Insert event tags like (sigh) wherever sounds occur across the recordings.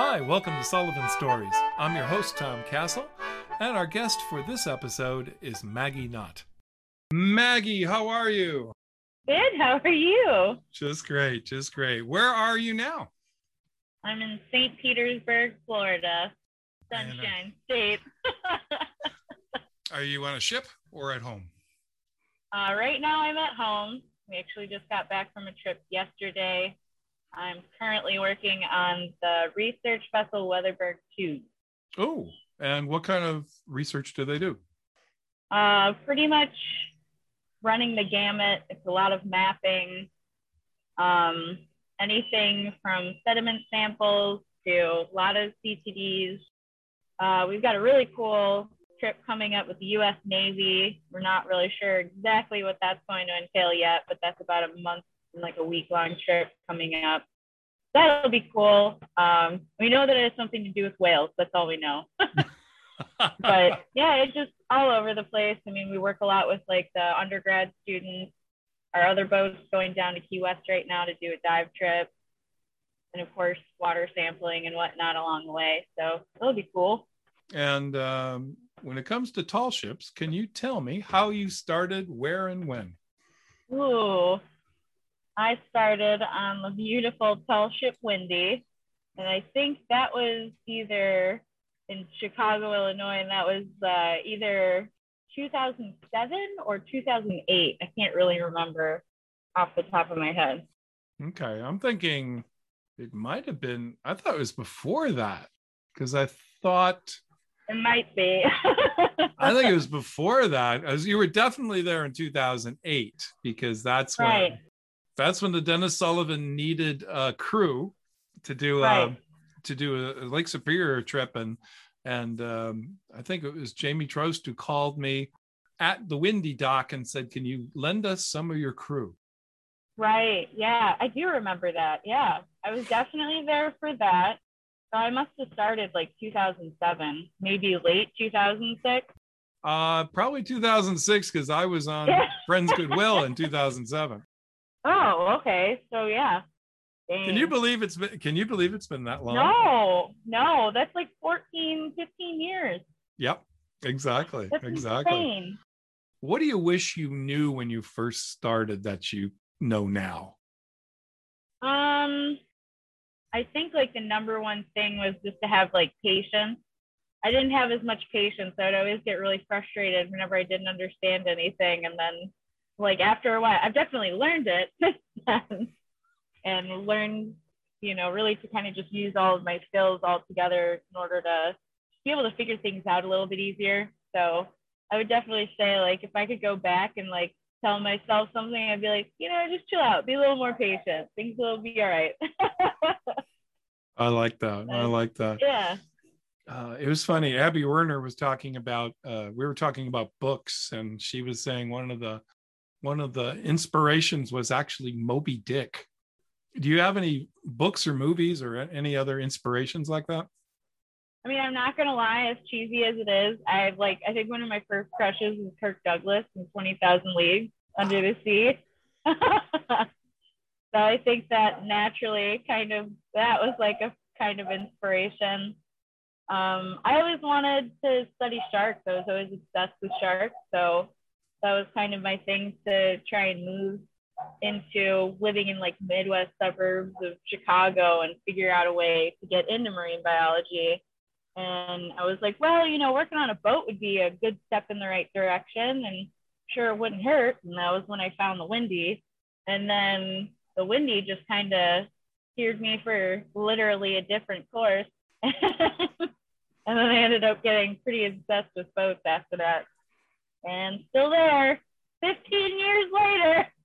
Hi, welcome to Sullivan Stories. I'm your host, Tom Kastle, and our guest for this episode is Maggie Knott. Maggie, how are you? Good. How are you? Just great, just great. Where are you now? I'm in St. Petersburg, Florida, Sunshine State. (laughs) Are you on a ship or at home? uh, right now, I'm at home. We actually just got back from a trip yesterday. I'm currently working on the research vessel Weatherbird 2. Oh, and what kind of research do they do? Uh, pretty much running the gamut. It's a lot of mapping, um, anything from sediment samples to a lot of CTDs. Uh, we've got a really cool trip coming up with the US Navy. We're not really sure exactly what that's going to entail yet, but that's about a month like a week long trip coming up. That'll be cool. Um, we know that it has something to do with whales. That's all we know. (laughs) but yeah, it's just all over the place. I mean, we work a lot with like the undergrad students. Our other boats going down to Key West right now to do a dive trip, and of course, water sampling and whatnot along the way. So it'll be cool. and um, when it comes to tall ships, can you tell me how you started, where, and when? Ooh, I started on the beautiful tall ship Windy, and I think that was either in Chicago, Illinois, and that was uh, either 2007 or 2008. I can't really remember off the top of my head. Okay, I'm thinking it might have been, I thought it was before that because I thought, It might be. (laughs) I think it was before that. As you were definitely there in 2008 because that's when right. That's when the Dennis Sullivan needed a crew to do Right. a to do a Lake Superior trip and and um, I think it was Jamie Trost who called me at the Windy Dock and said, "Can you lend us some of your crew?" Right. Yeah, I do remember that. Yeah, I was definitely there for that. So I must have started like 2007, maybe late 2006. Uh, probably 2006 because I was on (laughs) Friends Goodwill in 2007. Oh, okay. So yeah. Can you believe it's been? Can you believe it's been that long? No, no, that's like 14, 15 years. Yep, exactly, That's exactly. insane. What do you wish you knew when you first started that you know now? Um, I think like the number one thing was just to have like patience. I didn't have as much patience. I would always get really frustrated whenever I didn't understand anything. And then, like, after a while, I've definitely learned it (laughs) then and learned, you know, really to kind of just use all of my skills all together in order to be able to figure things out a little bit easier. So I would definitely say, like, if I could go back and like tell myself something, I'd be like, you know, just chill out, be a little more patient. Things will be all right. (laughs) I like that. I like that. yeah. Uh, it was funny. Abby Werner was talking about. Uh, we were talking about books, and she was saying one of the one of the inspirations was actually Moby Dick. Do you have any books or movies or any other inspirations like that? I mean, I'm not gonna lie, as cheesy as it is, I've like I think one of my first crushes was Kirk Douglas in Twenty Thousand Leagues Under the Sea. (laughs) so I think that naturally kind of that was like a kind of inspiration. Um, I always wanted to study sharks. I was always obsessed with sharks, so that was kind of my thing to try and move into living in like Midwest suburbs of Chicago and figure out a way to get into marine biology. And I was like, well, you know, working on a boat would be a good step in the right direction and sure it wouldn't hurt. And that was when I found the Windy. And then the Windy just kind of steered me for literally a different course. (laughs) and then I ended up getting pretty obsessed with boats after that. And still there 15 years later. (laughs)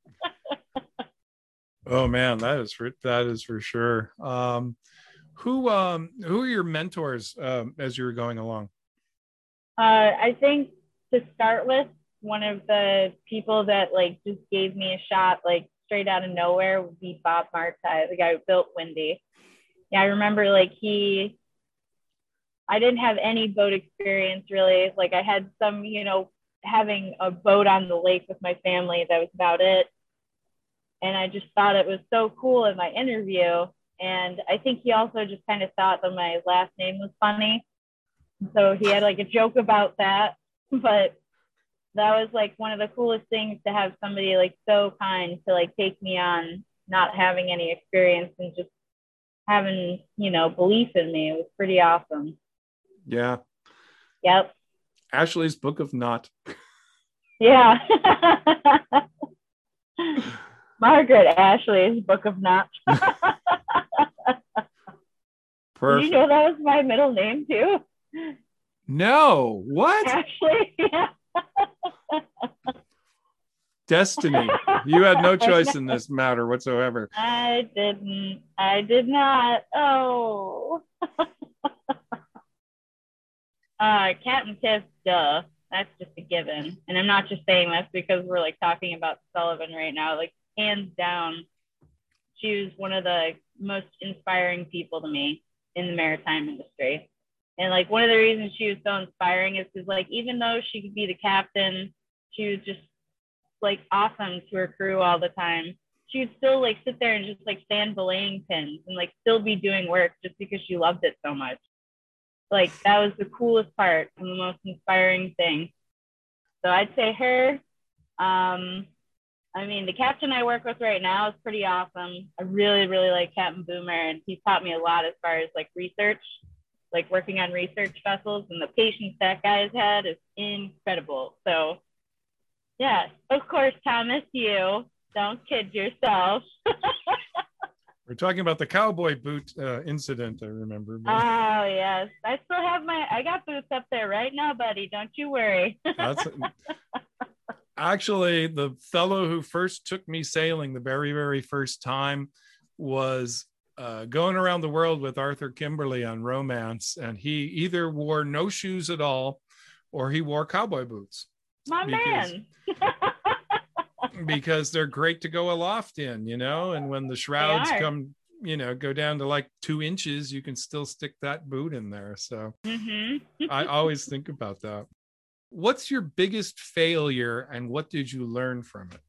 Oh man, that is for that is for sure. Um, who um, who are your mentors um, as you were going along? Uh, I think to start with, one of the people that like just gave me a shot, like straight out of nowhere, would be Bob Marthai, the guy who built Windy. Yeah, I remember like he. I didn't have any boat experience really. Like I had some, you know, having a boat on the lake with my family. That was about it. And I just thought it was so cool in my interview. And I think he also just kind of thought that my last name was funny. So he had like a joke about that. (laughs) But that was like one of the coolest things to have somebody like so kind to like take me on, not having any experience and just having, you know, belief in me. It was pretty awesome. Yeah. Yep. Ashley's Book of Knott. Yeah. (laughs) Margaret Ashley's Book of Knott. (laughs) Did you know that was my middle name too? No. What? Ashley. Yeah. Destiny. You had no choice in this matter whatsoever. I didn't. I did not. Oh. (laughs) uh, Captain Tiff, duh. That's just a given. And I'm not just saying this because we're like talking about Sullivan right now. Like, hands down, she was one of the most inspiring people to me in the maritime industry. And like one of the reasons she was so inspiring is because like even though she could be the captain, she was just like awesome to her crew all the time. She would still like sit there and just like stand belaying pins and like still be doing work just because she loved it so much. Like that was the coolest part and the most inspiring thing. So I'd say her. Um, I mean, the captain I work with right now is pretty awesome. I really, really like Captain Boomer, and he's taught me a lot as far as like research like working on research vessels and the patience that guy's had is incredible. So yeah, of course, Thomas, you don't kid yourself. (laughs) We're talking about the cowboy boot uh, incident. I remember. Oh yes, I still have my. I got boots up there right now, buddy. Don't you worry. (laughs) That's actually the fellow who first took me sailing the very very first time was uh, going around the world with Arthur Kimberly on Romance, and he either wore no shoes at all or he wore cowboy boots. My man. (laughs) because they're great to go aloft in, you know, and when the shrouds come, you know, go down to like two inches, you can still stick that boot in there. So mm-hmm. I always think about that. What's your biggest failure and what did you learn from it?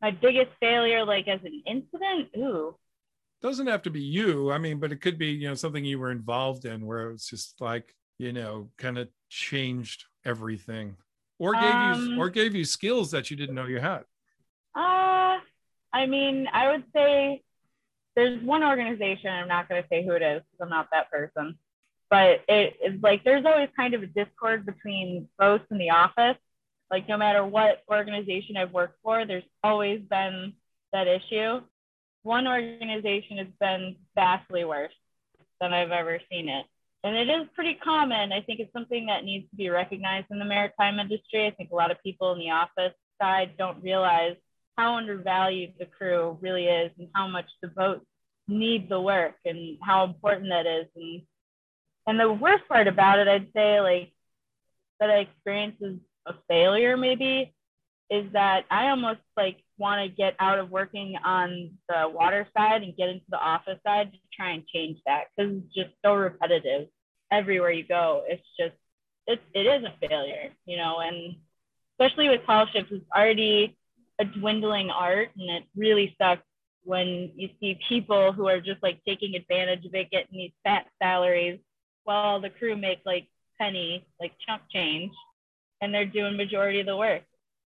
My biggest failure, like as an incident? Ooh doesn't have to be you i mean but it could be you know something you were involved in where it was just like you know kind of changed everything or gave um, you or gave you skills that you didn't know you had uh i mean i would say there's one organization i'm not going to say who it is because i'm not that person but it, it's like there's always kind of a discord between both in the office like no matter what organization i've worked for there's always been that issue one organization has been vastly worse than I've ever seen it. And it is pretty common. I think it's something that needs to be recognized in the maritime industry. I think a lot of people in the office side don't realize how undervalued the crew really is and how much the boats need the work and how important that is. And and the worst part about it, I'd say, like that I experienced as a failure maybe, is that I almost like want to get out of working on the water side and get into the office side to try and change that because it's just so repetitive everywhere you go. It's just it's it is a failure, you know, and especially with tall ships, it's already a dwindling art, and it really sucks when you see people who are just like taking advantage of it, getting these fat salaries, while the crew make like penny, like chump change, and they're doing majority of the work.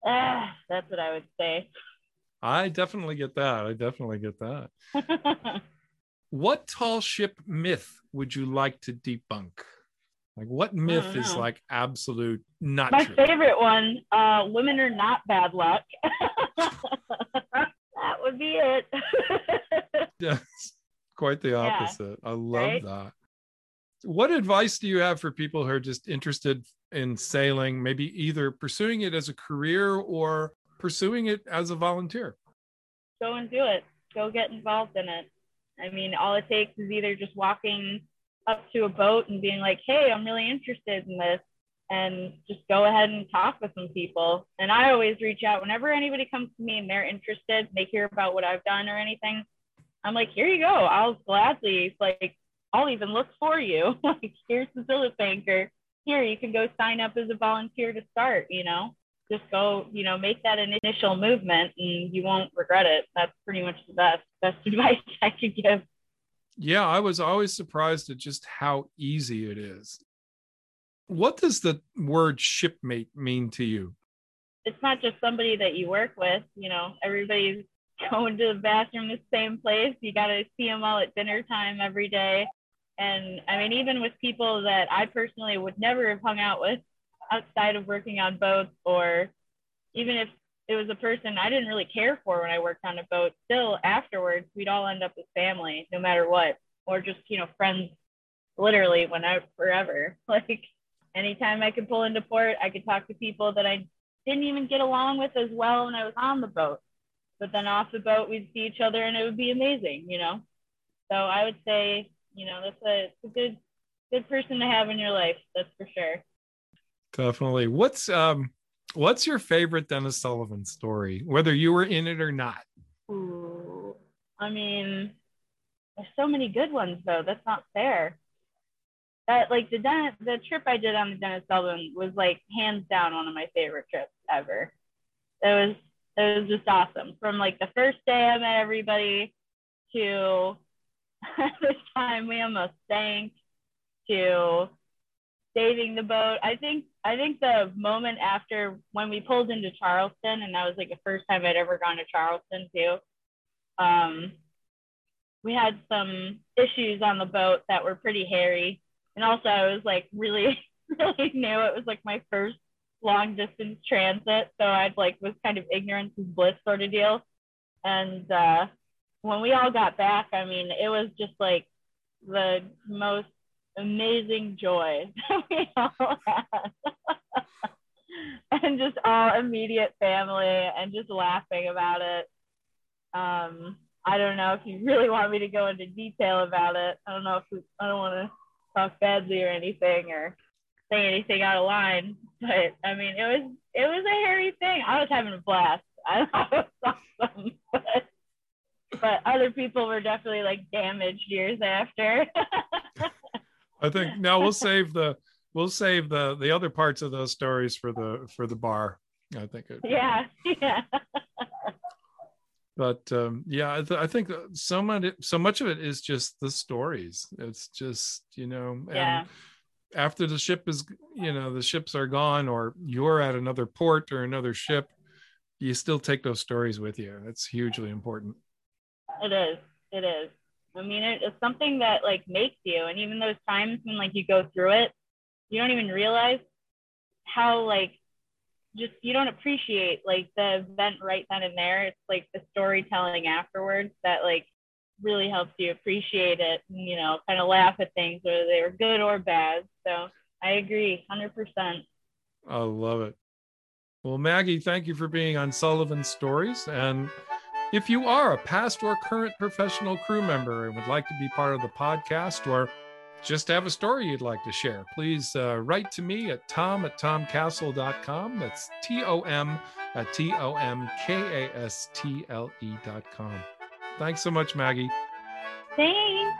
Ah, that's what I would say. I definitely get that. I definitely get that. (laughs) what tall ship myth would you like to debunk? Like what myth is like absolute not My true? favorite one, uh, women are not bad luck. (laughs) would be it. yes. Quite the opposite. Yeah. I love right? that. What advice do you have for people who are just interested in sailing, maybe either pursuing it as a career or pursuing it as a volunteer? Go and do it. Go get involved in it. I mean, all it takes is either just walking up to a boat and being like, hey, I'm really interested in this, and just go ahead and talk with some people. And I always reach out whenever anybody comes to me and they're interested, they hear about what I've done or anything. I'm like, here you go. I'll gladly, like, I'll even look for you. (laughs) like, here's the Zillow banker. Here, you can go sign up as a volunteer to start, you know? just go, you know, make that an initial movement and you won't regret it. That's pretty much the best best (laughs) advice I could give. Yeah, I was always surprised at just how easy it is. What does the word shipmate mean to you? It's not just somebody that you work with, you know, everybody's (laughs) going to the bathroom the same place. You got to see them all at dinner time every day. And I mean, even with people that I personally would never have hung out with outside of working on boats, or even if it was a person I didn't really care for when I worked on a boat, still afterwards, we'd all end up with family no matter what, or just, you know, friends literally out forever. (laughs) Like anytime I could pull into port, I could talk to people that I didn't even get along with as well when I was on the boat. But then off the boat, we'd see each other and it would be amazing, you know? So I would say, you know, that's a, a good, good person to have in your life. That's for sure. Definitely. What's, um, what's your favorite Dennis Sullivan story, whether you were in it or not? Ooh, I mean, there's so many good ones though. That's not fair. That like the Den- the trip I did on the Dennis Sullivan was like hands down one of my favorite trips ever. It was it was just awesome. From like the first day I met everybody to (laughs) this time we almost sank to saving the boat. I think I think the moment after when we pulled into Charleston, and that was like the first time I'd ever gone to Charleston too. Um, we had some issues on the boat that were pretty hairy, and also I was like really (laughs) really new. It was like my first long distance transit. So I'd like was kind of ignorance is bliss sort of deal. And uh, when we all got back, I mean, it was just like the most amazing joy (laughs) that we all had. (laughs) and just all immediate family and just laughing about it. Um, I don't know if you really want me to go into detail about it. I don't know if we, I don't want to talk badly or anything or say anything out of line, but I mean, it was it was a hairy thing. I was having a blast. (laughs) I was awesome, but, but other people were definitely like damaged years after. (laughs) I think now we'll save the we'll save the the other parts of those stories for the for the bar. I think. It, yeah, (laughs) yeah. But um, yeah, I, th- I, think so much so much of it is just the stories. It's just you know, yeah. after the ship is you know the ships are gone or you're at another port or another ship you still take those stories with you. That's hugely important. It is. It is. I mean it's something that like makes you. And even those times when like you go through it you don't even realize how like just you don't appreciate like the event right then and there it's like the storytelling afterwards that like really helps you appreciate it and, you know, kind of laugh at things, whether they were good or bad. So I agree 100%. I love it. Well, Maggie, thank you for being on Sullivan Stories. And if you are a past or current professional crew member and would like to be part of the podcast or just have a story you'd like to share, please uh, write to me at tom at tomkastle.com. That's T O M at T O M K A S T L E.com. Thanks so much, Maggie. Thanks.